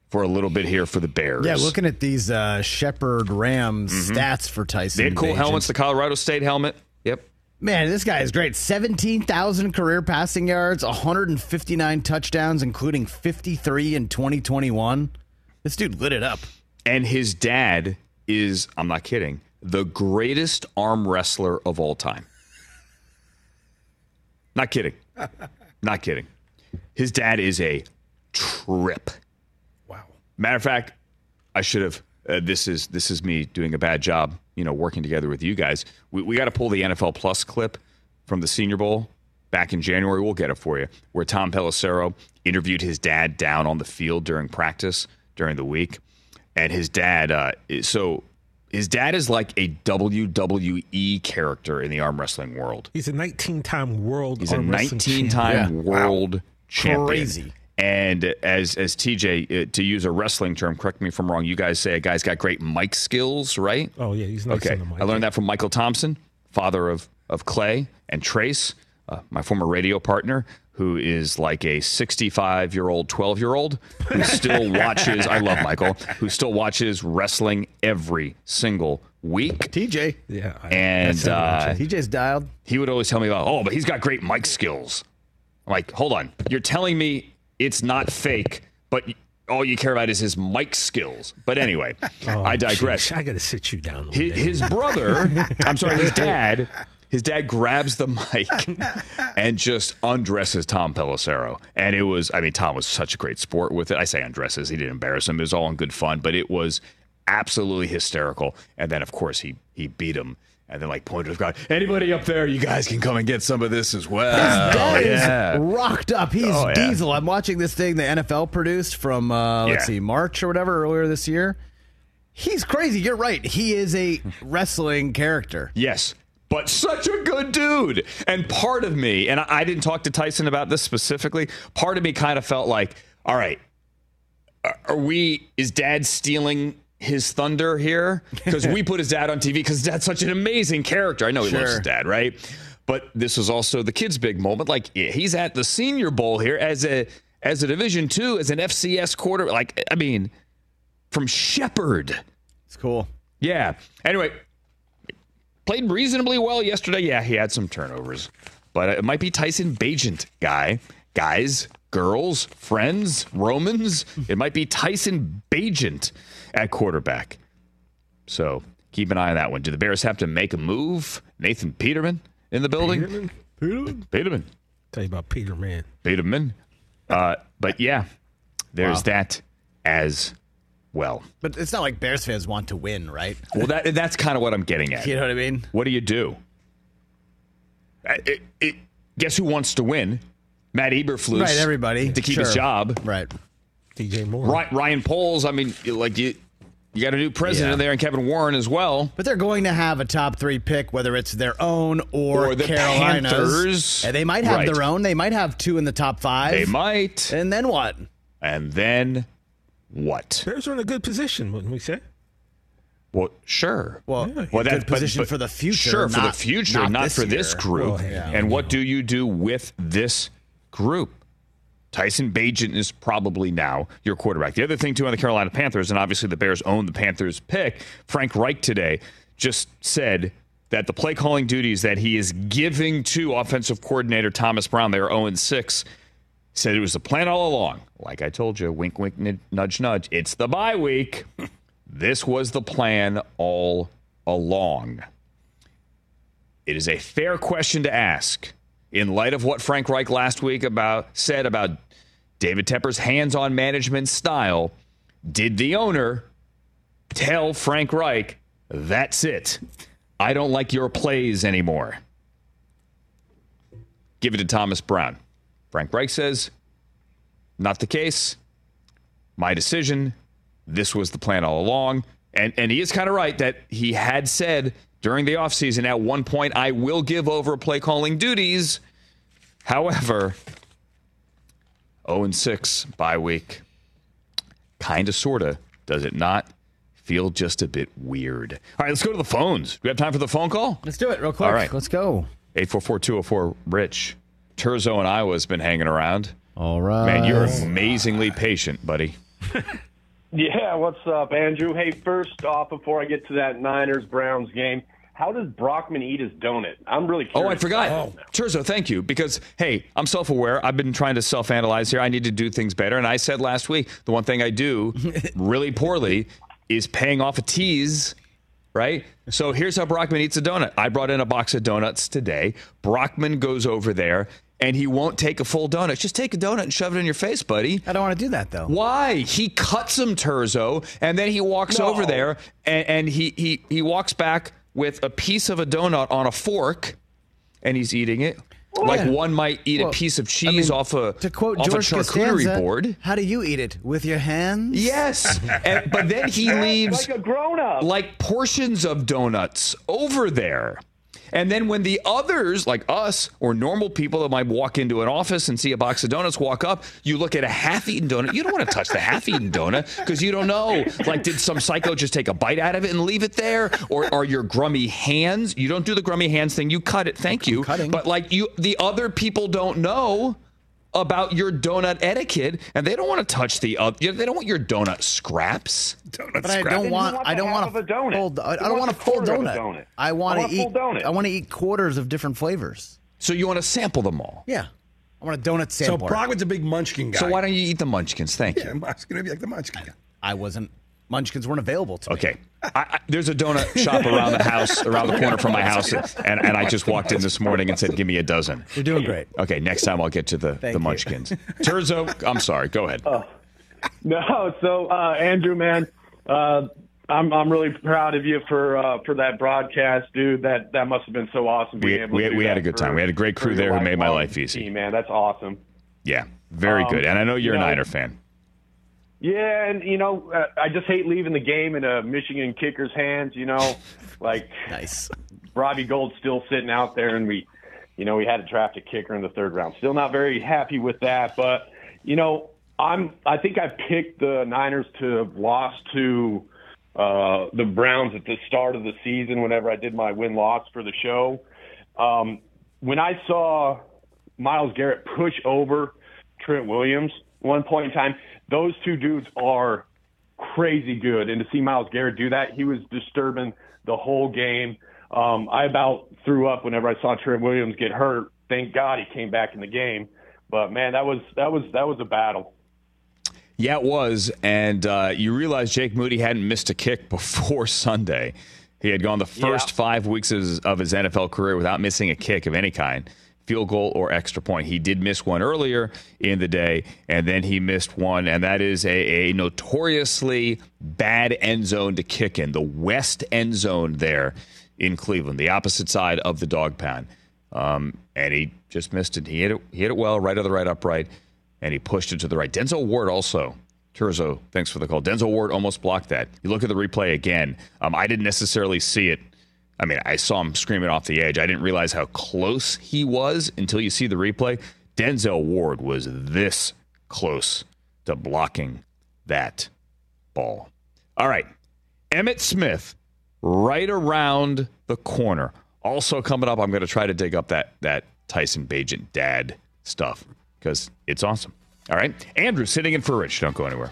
for a little bit here for the Bears. Yeah, looking at these uh, Shepherd Rams Mhm. stats for Tyson. They had cool Bagent. helmets, the Colorado State helmet. Yep. Man, this guy is great. 17,000 career passing yards, 159 touchdowns, including 53 in 2021. This dude lit it up. And his dad is, I'm not kidding, the greatest arm wrestler of all time. Not kidding. not kidding. His dad is a trip. Wow. Matter of fact, I should have. Uh, this is this is me doing a bad job. You know, working together with you guys. We, we got to pull the NFL Plus clip from the Senior Bowl back in January. We'll get it for you. Where Tom Pelissero interviewed his dad down on the field during practice during the week, and his dad. Uh, so his dad is like a WWE character in the arm wrestling world. He's a 19 time world He's a arm wrestling 19 champion. time Yeah. world champion. Crazy. And as as TJ uh, to use a wrestling term, correct me if I'm wrong. You guys say a guy's got great mic skills, right? Oh, yeah, he's nice okay. on the mic. I learned that from Michael Thompson, father of of Clay and Trace, uh, my former radio partner, who is like a 65 year old, 12 year old who still watches. I love Michael, who still watches wrestling every single week. TJ. Yeah. I- And that's how uh. TJ's dialed. he would always tell me about, oh, but he's got great mic skills. I'm like, hold on, you're telling me it's not fake, but all you care about is his mic skills. But anyway, Oh, I digress. jeez, I got to sit you down. His, his brother, I'm sorry, his dad, his dad grabs the mic and just undresses Tom Pelissero. And it was, I mean, Tom was such a great sport with it. I say undresses, he didn't embarrass him. It was all in good fun, but it was absolutely hysterical. And then, of course, he he beat him. And then, like, pointers God, anybody up there, you guys can come and get some of this as well. Dad yeah. is rocked up. He's Oh, yeah. diesel. I'm watching this thing the NFL produced from uh, let's Yeah. see, March or whatever earlier this year. He's crazy. You're right. He is a wrestling character. Yes. But such a good dude. And part of me, and I, I didn't talk to Tyson about this specifically, part of me kind of felt like, all right, are we, is dad stealing his thunder here? Because we put his dad on TV because dad's such an amazing character. I know he loves his dad, right? But this was also the kid's big moment. Like he's at the senior bowl here as a as a division two, as an FCS quarter. Like, I mean, from Shepherd. It's cool. Yeah. Anyway, played reasonably well yesterday. Yeah, he had some turnovers, but it might be Tyson Bagent guy, guys, girls, friends, Romans. It might be Tyson Bagent at quarterback. So keep an eye on that one. Do the Bears have to make a move? Nathan Peterman in the building. Peterman? Peterman? Peterman. Tell you about Peterman. Peterman. Uh, but yeah, there's that as well. But it's not like Bears fans want to win, right? Well, that that's kind of what I'm getting at. You know what I mean? What do you do? It- it- guess who wants to win? Matt Eberflus. Right, everybody. To keep his job. Right. DJ Moore. Ry- Ryan Poles, I mean, like you, you got a new president Yeah. there and Kevin Warren as well. But they're going to have a top three pick, whether it's their own or, Or the Carolina's. Panthers. And they might have Right. their own. They might have two in the top five. They might. And then what? And then what? Bears are in a good position, wouldn't we say? Well, sure. Well, Yeah. Well, good position for the future. Sure, for the not- future, not not, this for this group. Well, yeah. and what do you do with this group? Tyson Bagent is probably now your quarterback. The other thing, too, on the Carolina Panthers, and obviously the Bears own the Panthers pick, Frank Reich today just said that the play calling duties that he is giving to offensive coordinator Thomas Brown, they are 0 6, said it was the plan all along. Like I told you, wink, wink, nudge, nudge. It's the bye week. This was the plan all along. It is a fair question to ask in light of what Frank Reich last week about said about David Tepper's hands-on management style. Did the owner tell Frank Reich, "That's it. I don't like your plays anymore." Give it to Thomas Brown. Frank Reich says, "Not the case. My decision. This was the plan all along." And and he is kind of right that he had said during the offseason at one point, I will give over play calling duties. However, 0 and 6 bye week. Kind of, sort of, does it not feel just a bit weird? All right, let's go to the phones. Do we have time for the phone call? Let's do it real quick. All right. Let's go. 844 204 Rich. Turzo in Iowa has been hanging around. All right. Man, you're amazingly patient, buddy. Yeah, what's up, Andrew? Hey, first off, before I get to that Niners Browns game, how does Brockman eat his donut? I'm really curious. Oh. I forgot. Oh. Turzo, thank you. Because, hey, I'm self aware. I've been trying to self analyze here. I need to do things better. And I said last week the one thing I do really poorly is paying off a tease, right? So here's how Brockman eats a donut. I brought in a box of donuts today. Brockman goes over there and he won't take a full donut. Just take a donut and shove it in your face, buddy. I don't want to do that though. Why? He cuts him, Turzo, and then he walks No. over there and, and he, he he walks back with a piece of a donut on a fork, and he's eating it Like Yeah. one might eat Well, a piece of I cheese mean, off a to quote off George a charcuterie Costanza, board. How do you eat it? With your hands? Yes, and, but then he leaves like a grown up. like portions of donuts over there. And then when the others, like us or normal people that might walk into an office and see a box of donuts walk up, you look at a half-eaten donut. You don't want to touch the half-eaten donut because you don't know. Like, did some psycho just take a bite out of it and leave it there, or are your grummy hands? You don't do the grummy hands thing. You cut it. Thank you. But like you, the other people don't know about your donut etiquette, and they don't want to touch the other. They don't want your donut scraps. Donut but I don't want. want I don't want of a donut. Full, I You don't want want a full quarter of a donut. donut. I I want want to a eat. donut. I want to eat quarters of different flavors. So you want to sample them all. Yeah, I want a donut sample. So sampler. Brockman's a big munchkin guy. So why don't you eat the munchkins? Thank you. Yeah, Brock's going to be like the munchkin guy. I wasn't. Munchkins weren't available to me. Okay. I, I, there's a donut shop around the house, around the corner from my house, and, and I just walked in this morning and said, "Give me a dozen." You're doing great. Okay, next time I'll get to the, the munchkins. Turzo, I'm sorry. Go ahead. No, so uh, Andrew, man, uh, I'm I'm really proud of you for uh, for that broadcast, dude. That that must have been so awesome. We- able we- to do we had a good for- time. We had a great crew there who made my life easy. team, man, that's awesome. Yeah, very Um, good. And I know you're you a know- Niner fan. Yeah, and you know, uh, I just hate leaving the game in a Michigan kicker's hands. You know, like Nice. Robbie Gould's still sitting out there, and we, you know, we had to draft a kicker in the third round. Still not very happy with that, but you know, I'm. I think I picked the Niners to have lost to uh, the Browns at the start of the season. Whenever I did my win loss for the show, um, when I saw Myles Garrett push over Trent Williams one point in time, those two dudes are crazy good. And to see Myles Garrett do that, he was disturbing the whole game. Um, I about threw up whenever I saw Trent Williams get hurt. Thank God he came back in the game. But man, that was that was that was a battle. Yeah, it was. And uh, you realize Jake Moody hadn't missed a kick before Sunday. He had gone the first Yeah. five weeks of his, of his NFL career without missing a kick of any kind, field goal or extra point. He did miss one earlier in the day, and then he missed one, and that is a, a notoriously bad end zone to kick in, the west end zone there in Cleveland, the opposite side of the dog pound. Um, and he just missed it. He hit it. He hit it well, right of the right upright, and he pushed it to the right. Denzel Ward also. Turzo, thanks for the call. Denzel Ward almost blocked that. You look at the replay again. Um, I didn't necessarily see it. I mean, I saw him screaming off the edge. I didn't realize how close he was until you see the replay. Denzel Ward was this close to blocking that ball. All right. Emmitt Smith right around the corner. Also coming up, I'm going to try to dig up that that Tyson Bagent dad stuff because it's awesome. All right. Andrew sitting in for Rich. Don't go anywhere.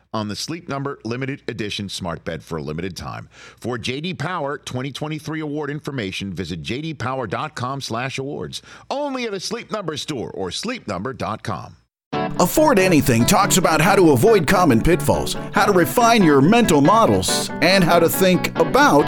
on the Sleep Number limited edition smart bed for a limited time. For JD Power 2023 award information, visit jdpower.com/awards. Only at a Sleep Number store or sleepnumber.com. Afford Anything talks about how to avoid common pitfalls, how to refine your mental models, and how to think about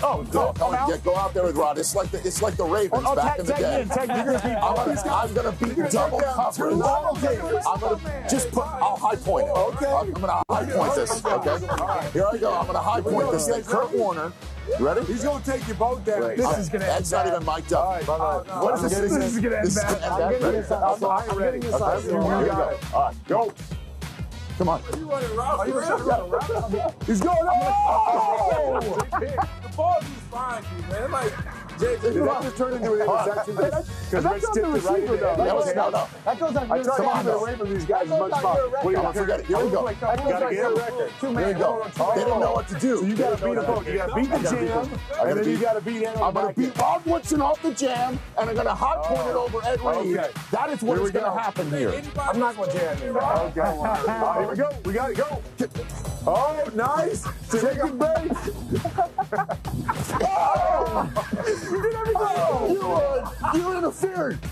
Oh, Go, go, now? yeah, go out there with Rod. It's like the it's like the Ravens Oh, oh, back tag- in the day. me in, tag me. You're gonna beat- I'm gonna, I'm gonna beat double coverage. I'm gonna just put. I'll high point it. Okay. I'm gonna high point this. Okay. Here I go. I'm gonna high point this thing. Kurt Warner You ready? He's gonna take you both down. Wait, this I- is gonna uh, end That's end not even mic'd up. All right, What uh, is I'm this? getting- This is gonna end This bad. gonna I'm end getting bad. inside. I'm Okay, getting okay, inside. okay, You here we got go. it. All right, go. Come on. You running around? Are you running around? He's going. Oh! The ball is fine, man. Like, did that just turn into an interception? Because Rich tipped it right in there. That was, no, no. That goes on I your tried to record. keep it away from these guys as much as possible. What do you want? Forget it. Here we go. That goes on your record. Here we man. go. They didn't know what to do. So you gotta beat them both. You gotta beat the jam, and then you gotta beat Ed I'm going to beat Rod Woodson off the jam, and I'm going to hot point it oh. over Ed Reed. That is what Here is we going to happen here. I'm not gonna jam you. Okay. Here we go. We gotta go. Oh, nice. Chicken bake. oh! You did everything. You, uh, you interfered.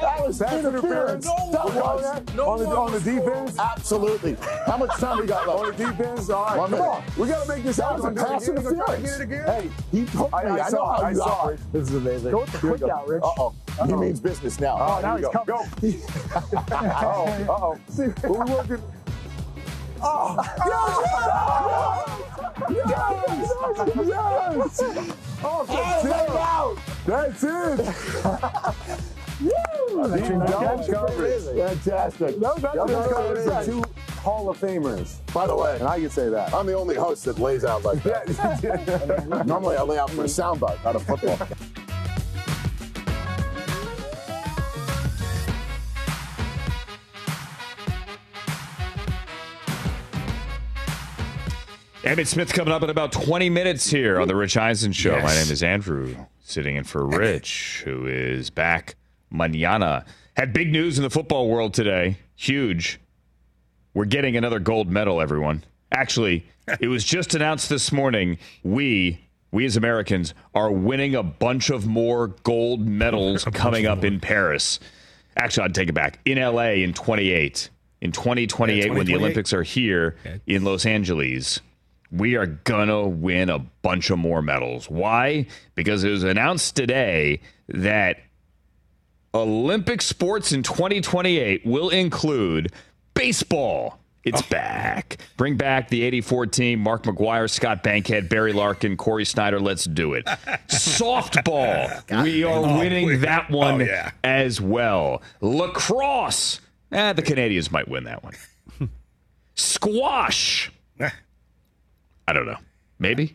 That was That's interference. interference. That You call was. that? on, the, on the defense? Absolutely. How much time we got left? On the defense? All right, One come minute. on. We gotta make this That happen. was a pass Get it again. interference. Hey, he told me. I, I, I, saw know how I you saw operate. This is amazing. Go with the quick out, Rich. Uh-oh. He means business now. Oh, now he's go. coming. Go. Uh-oh. Uh-oh. See, we're working. Oh! Yes! Yes! Yes! yes! Oh, that's it! That's it! Woo! Coverage. Fantastic. No, that's two Hall of Famers. By the way, And I can say that. I'm the only host that lays out like that. Normally, I lay out for a soundbite, not a football. Emmitt Smith coming up in about 20 minutes here on the Rich Eisen Show. Yes. My name is Andrew, sitting in for Rich, who is back manana. Had big news in the football world today. Huge. We're getting another gold medal, everyone. Actually, it was just announced this morning. We, we as Americans, are winning a bunch of more gold medals coming up in Paris. Actually, I'd take it back. In LA in 28. In 2028, Yeah, when the Olympics are here in Los Angeles, we are gonna win a bunch of more medals. Why? Because it was announced today that Olympic sports in 2028 will include baseball. It's back. Bring back the 84 team, Mark McGwire, Scott Bankhead, Barry Larkin, Cory Snyder. Let's do it. Softball. we are Oh, winning we- that one oh, yeah. as well. Lacrosse. Eh, the Canadians might win that one. Squash. I don't know. Maybe.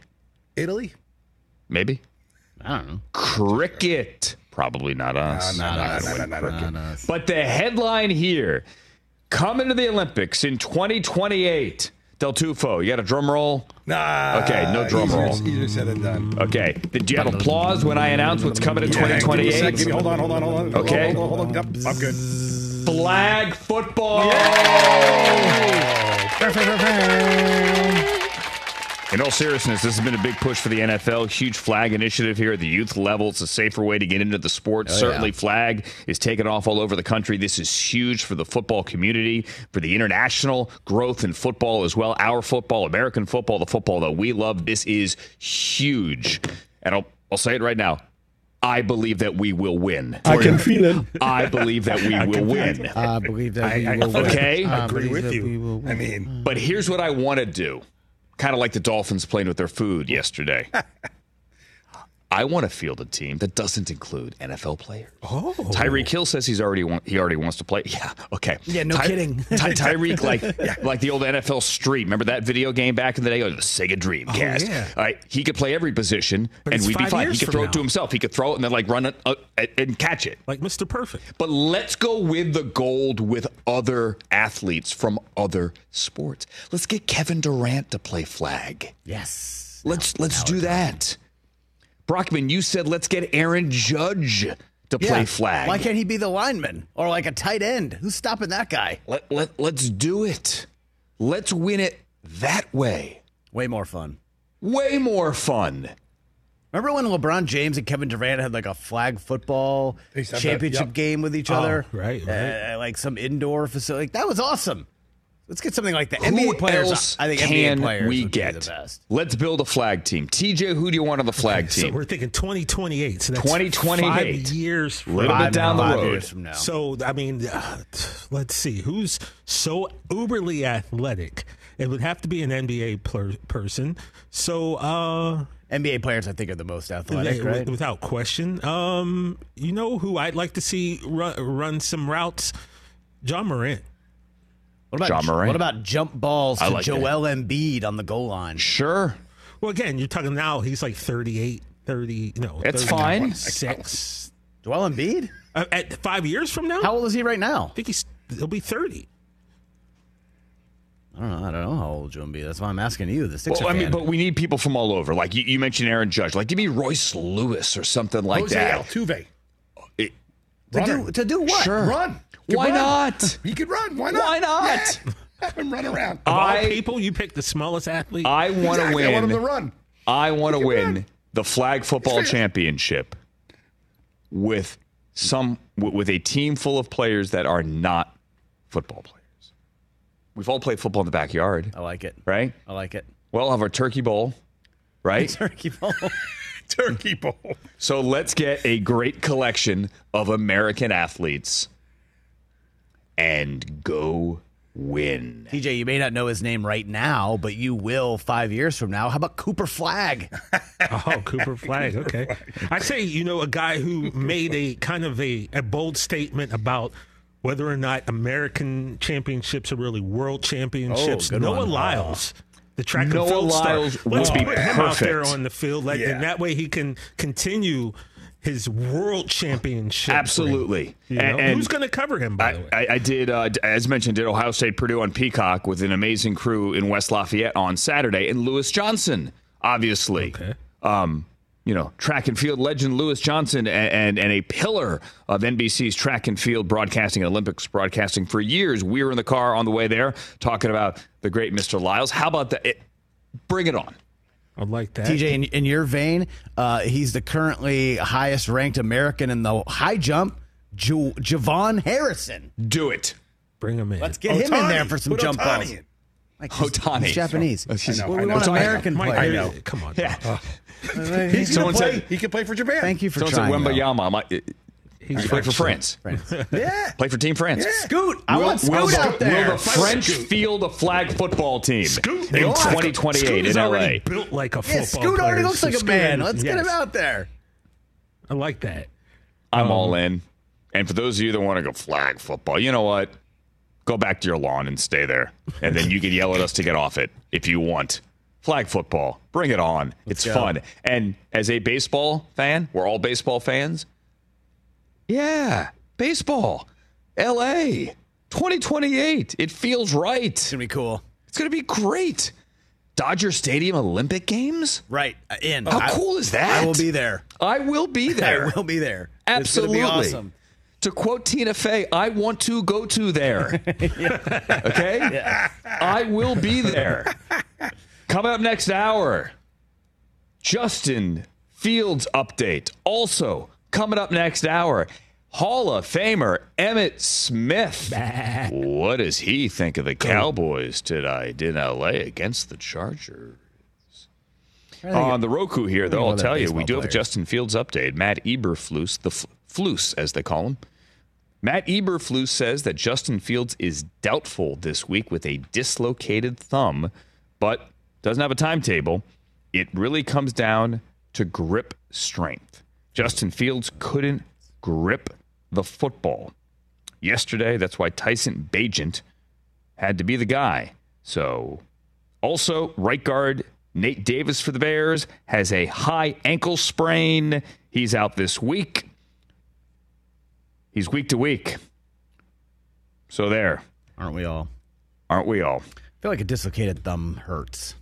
Italy? Maybe. I don't know. Cricket. Probably not us. no, no, Not no, gonna no, win no, no, cricket. no. But the headline here coming to the Olympics in 2028. Del Tufo, you got a drum roll? Nah. Okay, no drum easier, roll. Easier said than done. Okay. Did you have applause when I announced what's coming in Yeah, give me a 2028? sec, give me- Hold on, hold on, hold on. Okay. Hold on, hold on. Yep, I'm good. Flag football. In all seriousness, this has been a big push for the NFL. Huge flag initiative here at the youth level. It's a safer way to get into the sport. Oh, Certainly, flag is taking off all over the country. This is huge for the football community, for the international growth in football as well. Our football, American football, the football that we love. This is huge. And I'll, I'll say it right now. I believe that we will win. I can feel it. I believe that we will win. I believe that we I- I- will win. Okay. I I agree with you. I mean, But here's what I want to do. Kind of like the Dolphins playing with their food yesterday. I want to field a team that doesn't include NFL players. oh. Tyreek Hill says he's already want, he already wants to play. Yeah, okay. Yeah, no kidding. Ty, Tyreek like like the old NFL Street. Remember that video game back in the day? Oh, the Sega Dreamcast. yeah. All right, he could play every position But and we'd be fine. He could throw it to himself. He could throw it and then like run it uh, and catch it. Like Mr. Perfect. But let's go with the gold with other athletes from other sports. Let's get Kevin Durant to play flag. Yes. Let's let's do that. Brockman, you said let's get Aaron Judge to play Yeah. flag. Why can't he be the lineman or like a tight end? Who's stopping that guy? let, let let's do it. Let's win it that way. Way more fun. Way more fun. Remember when LeBron James and Kevin Durant had like a flag football They used to have championship that, yep. game with each Oh, other? right, right. Uh, like some indoor facility. That was awesome. Let's get something like that. Who NBA players. else I think can NBA players we would be get? the best. Let's build a flag team. TJ, who do you want on the flag So team? we're thinking 2028. So that's 2028. Five years from Little bit down the five road. years from now. So I mean, uh, let's see who's so uberly athletic It would have to be an NBA per- person. So, uh, NBA players, I think, are the most athletic, yeah, right? Without question. Um, you know who I'd like to see run, run some routes? Ja Morant. What about Ja Morant. What about jump balls I to like Joel Embiid on the goal line? Sure. Well, again, you're talking now. He's like 38, 30. No, That's fine. Six. Joel Embiid? Uh, at five years from now, How old is he right now? I think he's he'll be 30. I don't know. I don't know how old Joel Embiid. That's why I'm asking you, the Sixer Well, I mean, fan. but we need people from all over. Like you, you mentioned Aaron Judge. Like give me Royce Lewis or something like Jose that. Altuve. It- to do to do what? Sure. Run. He could Why run. not? He could run. Why not? Why not? Yeah. Have him run around. Of all I- people, you pick the smallest athlete. I want to Exactly. win. I want him to run. I want to win run. the flag football championship with some with a team full of players that are not football players. We've all played football in the backyard, I like it. right? I like it. Well, have our turkey bowl, right? Turkey bowl. Turkey bowl. So let's get a great collection of American athletes and go win. TJ, you may not know his name right now, but you will five years from now. How about Cooper Flagg? Oh, Cooper Flagg. Okay. I say, you know, a guy who made a kind of a, a bold statement about whether or not American championships are really world championships. Oh, Noah one. Lyles. The track Noah and field Lyles star. would Let's be put him out there on the field, like, Yeah. and that way he can continue his world championship. ring. Absolutely. You know? And- and Who's going to cover him, by the way? I, I did, uh, as mentioned, did Ohio State Purdue on Peacock with an amazing crew in West Lafayette on Saturday, and Lewis Johnson, obviously. Okay. Um, you know, track and field legend Lewis Johnson and, and, and a pillar of NBC's track and field broadcasting and Olympics broadcasting for years. We were in the car on the way there talking about the great Mr. Lyles. How about that? It, bring it on. I like that. TJ, in, in your vein, uh, he's the currently highest ranked American in the high jump, Ju- JuVaughn Harrison. Do it. Bring him in. Let's get him in there for some Put jump Ohtani balls. in. Like he's, Ohtani. he's Japanese. I know, Well, I we know. want Ohtani. American Mike, players. I know. Come on. Yeah. Oh, He can, Someone play, said- he can play for Japan. Thank you for Someone said trying. though. Wembanyama. My, he's you play for French. France. Yeah. Play for Team France. Scoot. I Will, want Scoot will the, out there. will the French field a flag football team Scoot. in 2028 Scoot is in LA? already built like a football yeah, Scoot already looks so like a man. Let's get him out there. I like that. I'm Um, all in. And for those of you that want to go flag football, you know what? Go back to your lawn and stay there. And then you can yell at us to get off it if you want. Flag football. Bring it on. it's go. fun. And as a baseball fan, we're all baseball fans. Yeah, baseball. LA 2028. It feels right. It's gonna be cool. It's going to be great. Dodger Stadium Olympic Games? Right uh, in. How I- cool is that? I will be there. I will be there. I will be there. Absolutely. It's gonna be awesome. To quote Tina Fey, I want to go to there. okay? Yeah. I will be there. Coming up next hour, Justin Fields update. Also, coming up next hour, Hall of Famer Emmitt Smith. what does he think of the Cowboys tonight in LA against the Chargers? On the Roku here, though, I'll tell you, we do have a. Justin Fields update. Matt Eberflus, the Flus, as they call him. Matt Eberflus says that Justin Fields is doubtful this week with a dislocated thumb, but doesn't have a timetable. It really comes down to grip strength. Justin Fields couldn't grip the football. Yesterday, that's why Tyson Bagent had to be the guy. So, also, right guard Nate Davis for the Bears has a high ankle sprain. He's out this week. He's week to week. So, there. Aren't we all? Aren't we all? I feel like a dislocated thumb hurts.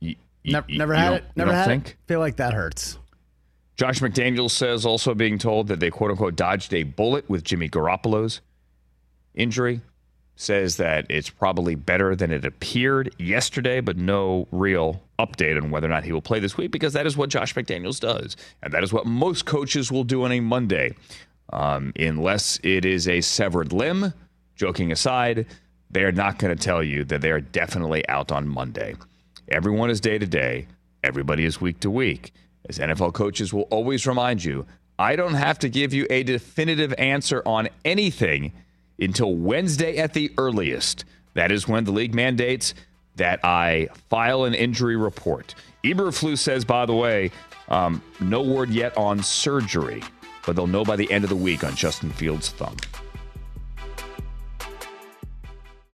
You, Never, you- never you had it. Never had think? it. Feel like that hurts. Josh McDaniels says also being told that they quote unquote dodged a bullet with Jimmy Garoppolo's injury. Says that it's probably better than it appeared yesterday, but no real update on whether or not he will play this week because that is what Josh McDaniels does. And that is what most coaches will do on a Monday. Um, unless it is a severed limb, joking aside, they are not going to tell you that they are definitely out on Monday. Everyone is day to day, everybody is week to week. As NFL coaches will always remind you, I don't have to give you a definitive answer on anything until Wednesday at the earliest. That is when the league mandates that I file an injury report. Eberflus says, by the way, um, no word yet on surgery, but they'll know by the end of the week on Justin Fields' thumb.